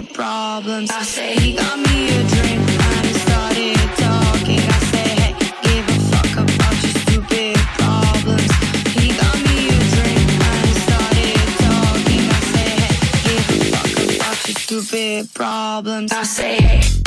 problems. I said he got me a drink and he started talking. I said, hey, give a fuck about your stupid problems. He got me a drink and he started talking. I said, hey, give a fuck about your stupid problems. I said, hey.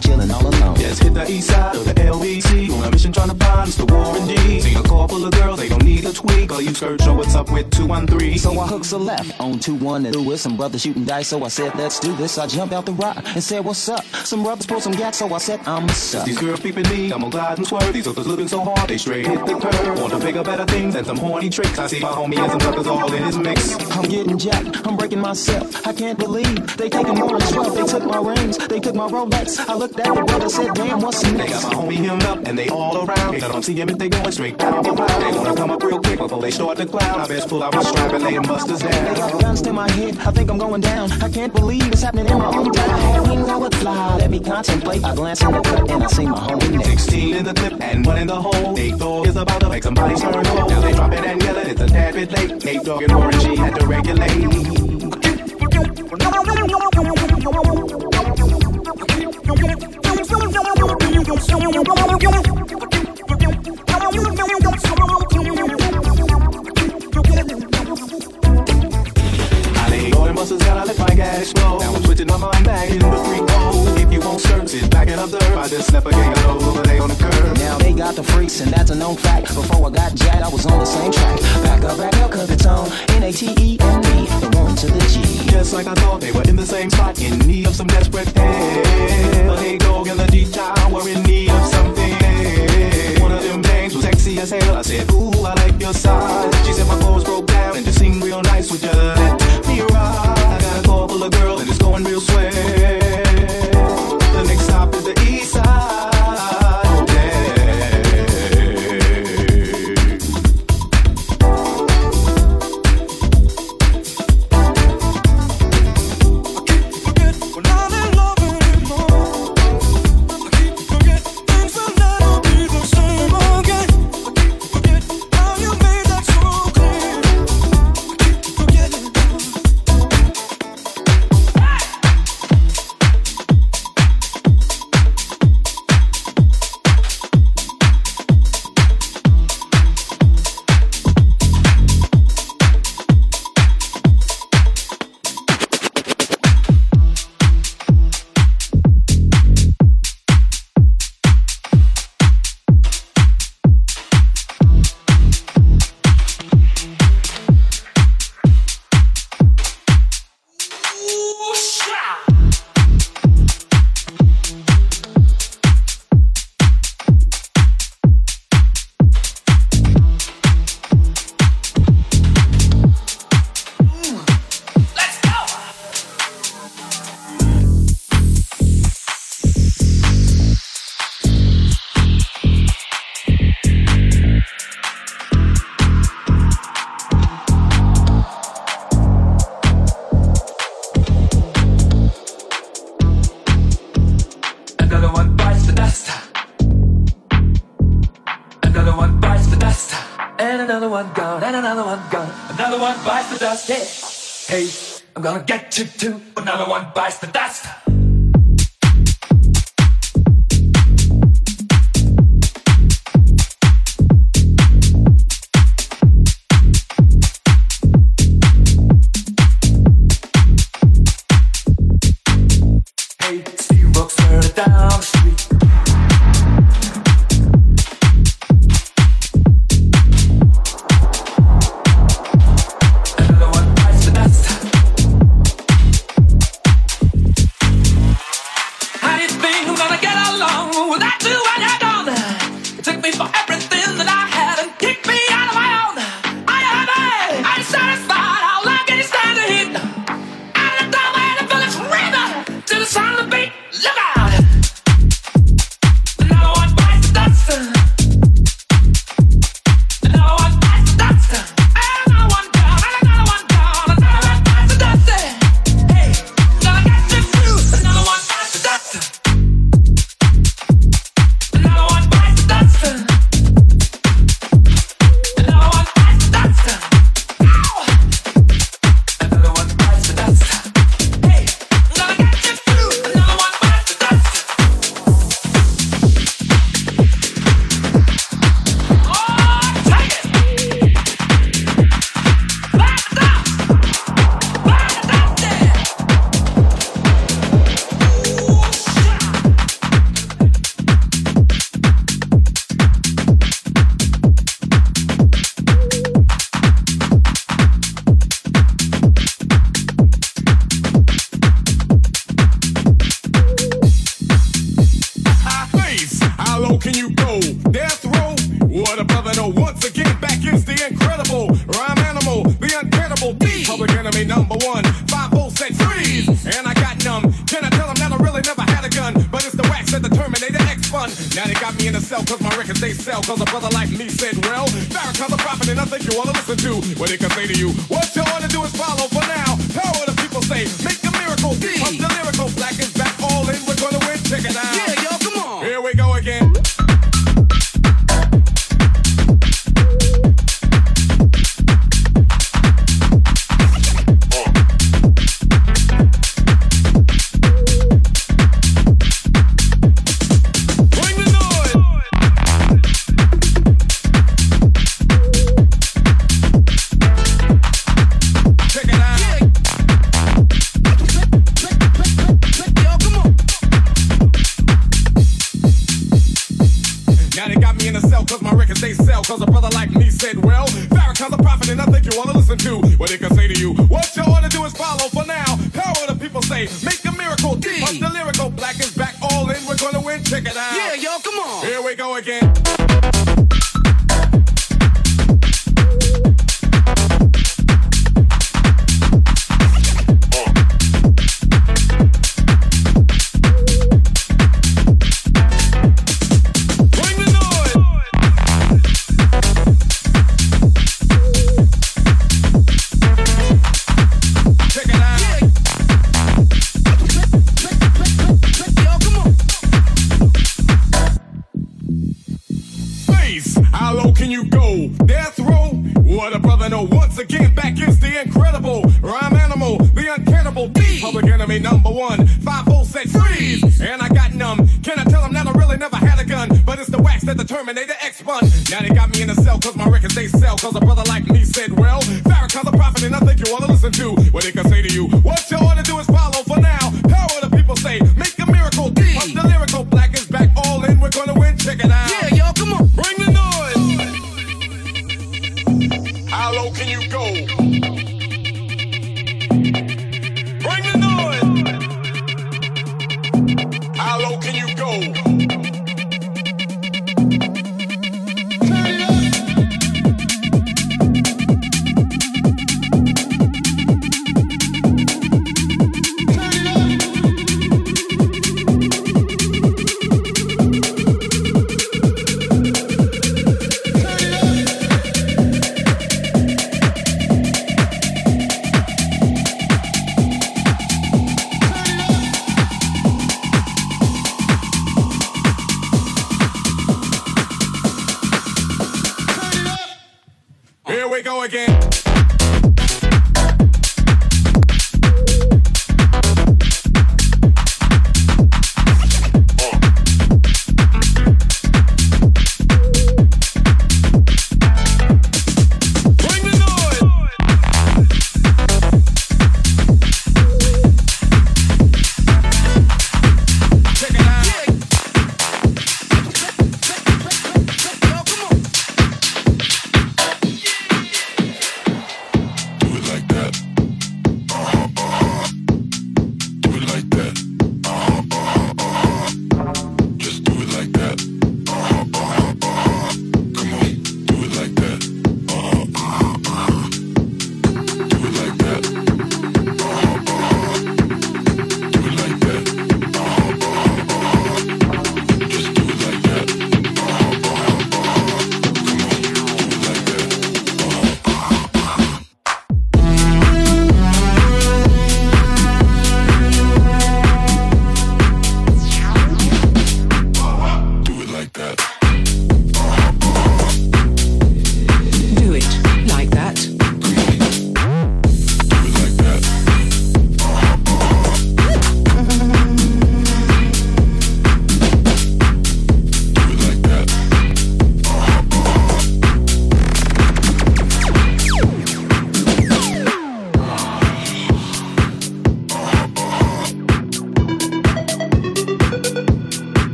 Chilling all alone. Just hit the east side of the LBC on a mission trying to find Mr. Warren G. Seen a car full of girls, they don't need a tweak. All you skirt show what's up with 213. So I hooks a left on 2-1 and with some brothers shooting dice. So I said, let's do this. I jumped out the rock and said, what's up? Some brothers pulled some gas, so I said, I'm a suck. These girls peeping me, I'm gonna glide and swerve. These hookers looking so hard, they straight hit the curve. Want to bigger, better things and some horny tricks. I see my homie and some suckers all in his mix. I'm getting jacked, I'm breaking myself. I can't believe they taking more than 12. They took my rings, they took my Rolex. I looked at the brother, said, damn, what's They got my homie hemmed up and they all around. Ain't don't see him if they going straight down the road. They wanna come up real quick before they start to clown. I best pull out my strap and lay them busters down. They got guns to my head, I think I'm going down. I can't believe it's happening in my own town. I had wings, I would fly. Let me contemplate. I glance in the cut and I see my homie next. 16 in the clip and one in the hole. Nate Dogg is about to make somebody turn cold. Now they drop it and yell it, it's a tad bit late. Nate Dogg and Warren G had to regulate. I lay low and busters gotta let my gas explode. Now I'm switching my mind back in the free mode. If you won't search, sit back and observe. I just left a gang of lows over there on the curb. Now they got the freaks, and that's a known fact. Before I got jacked, I was on the same track. Back up, back up, cause it's on N-A-T-E-N-D, the one to the G. Just like I thought, they were in the same spot, in need of some desperate help. Hey, dog and the G-Town were in need of something. Sexy as hell. I said, Ooh, I like your size. She said my clothes broke down and just seemed real nice with you. Me ride. I got a car full of girls and it's going real swell. Too. Another one bites the dust.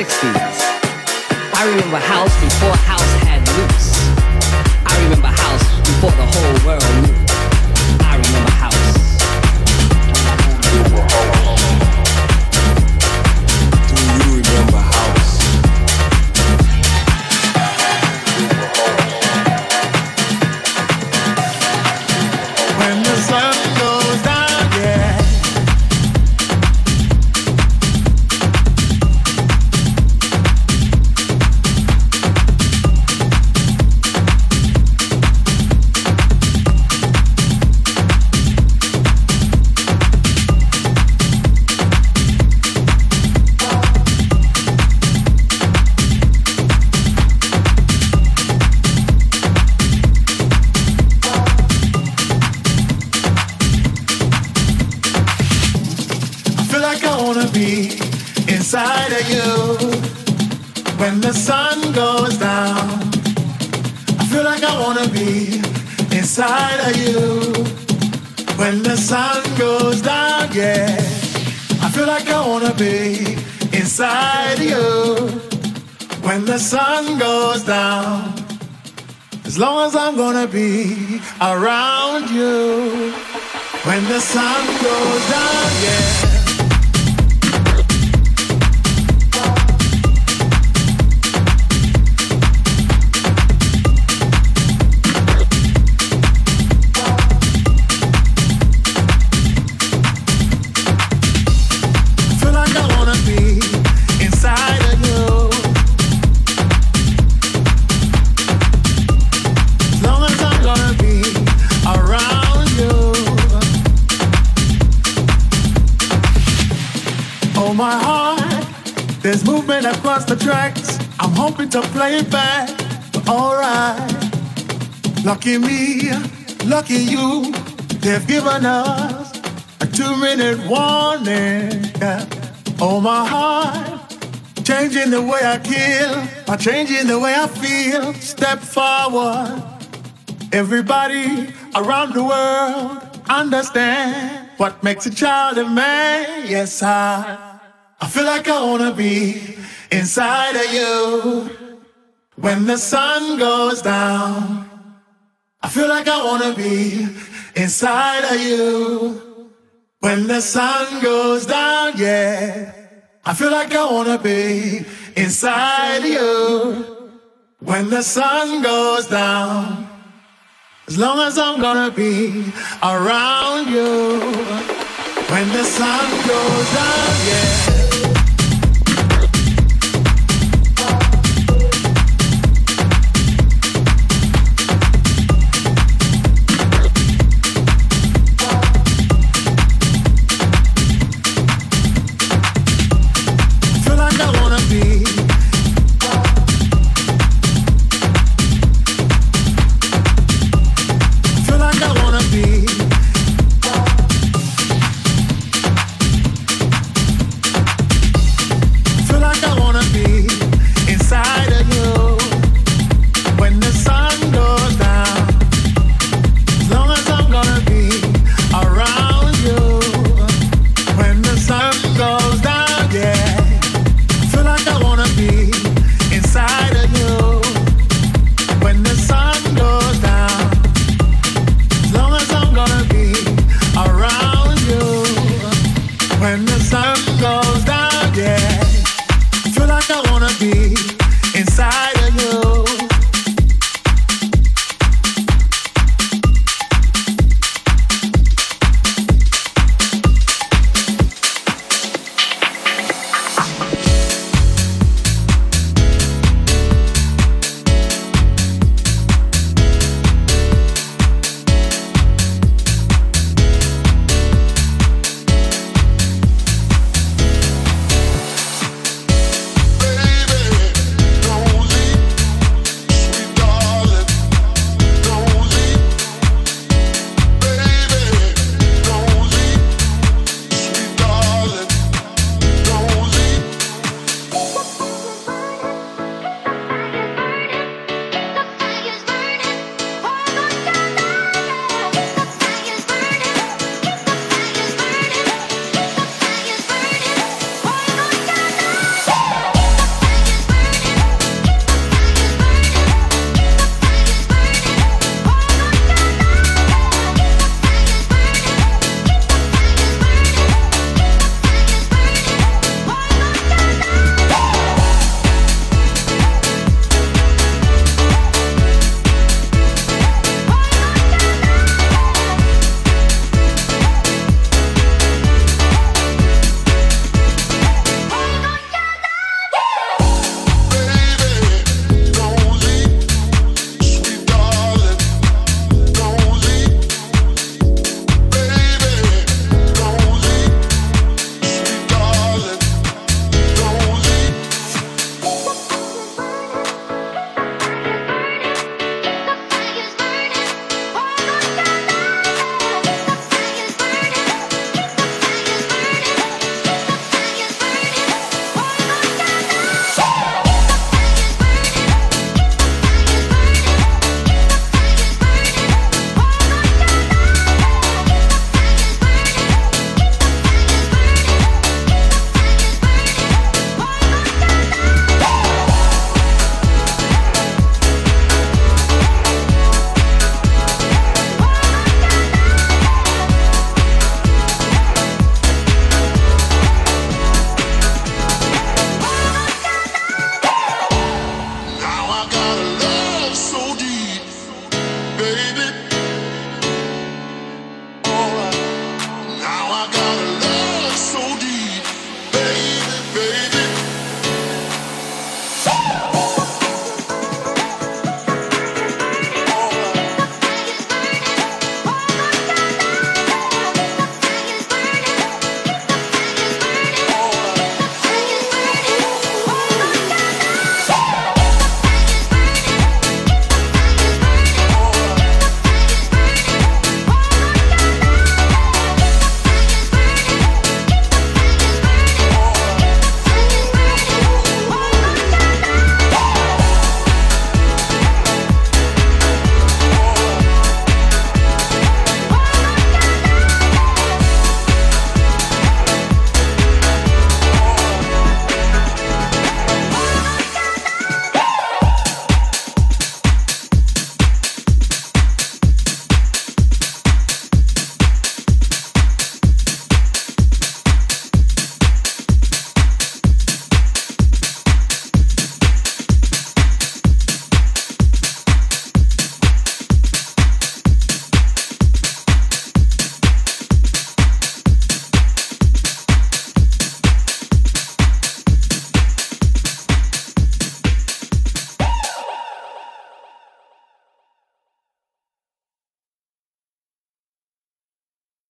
60s. Be around two minute warning. Yeah. Oh my heart, changing the way I kill, I'm changing the way I feel. Step forward. Everybody around the world understand what makes a child a man. Yes, I, I feel like I wanna be inside of you when the sun goes down. I feel like I wanna be inside of you when the sun goes down. Yeah, I feel like I wanna be inside you when the sun goes down. As long as I'm gonna be around you when the sun goes down, yeah.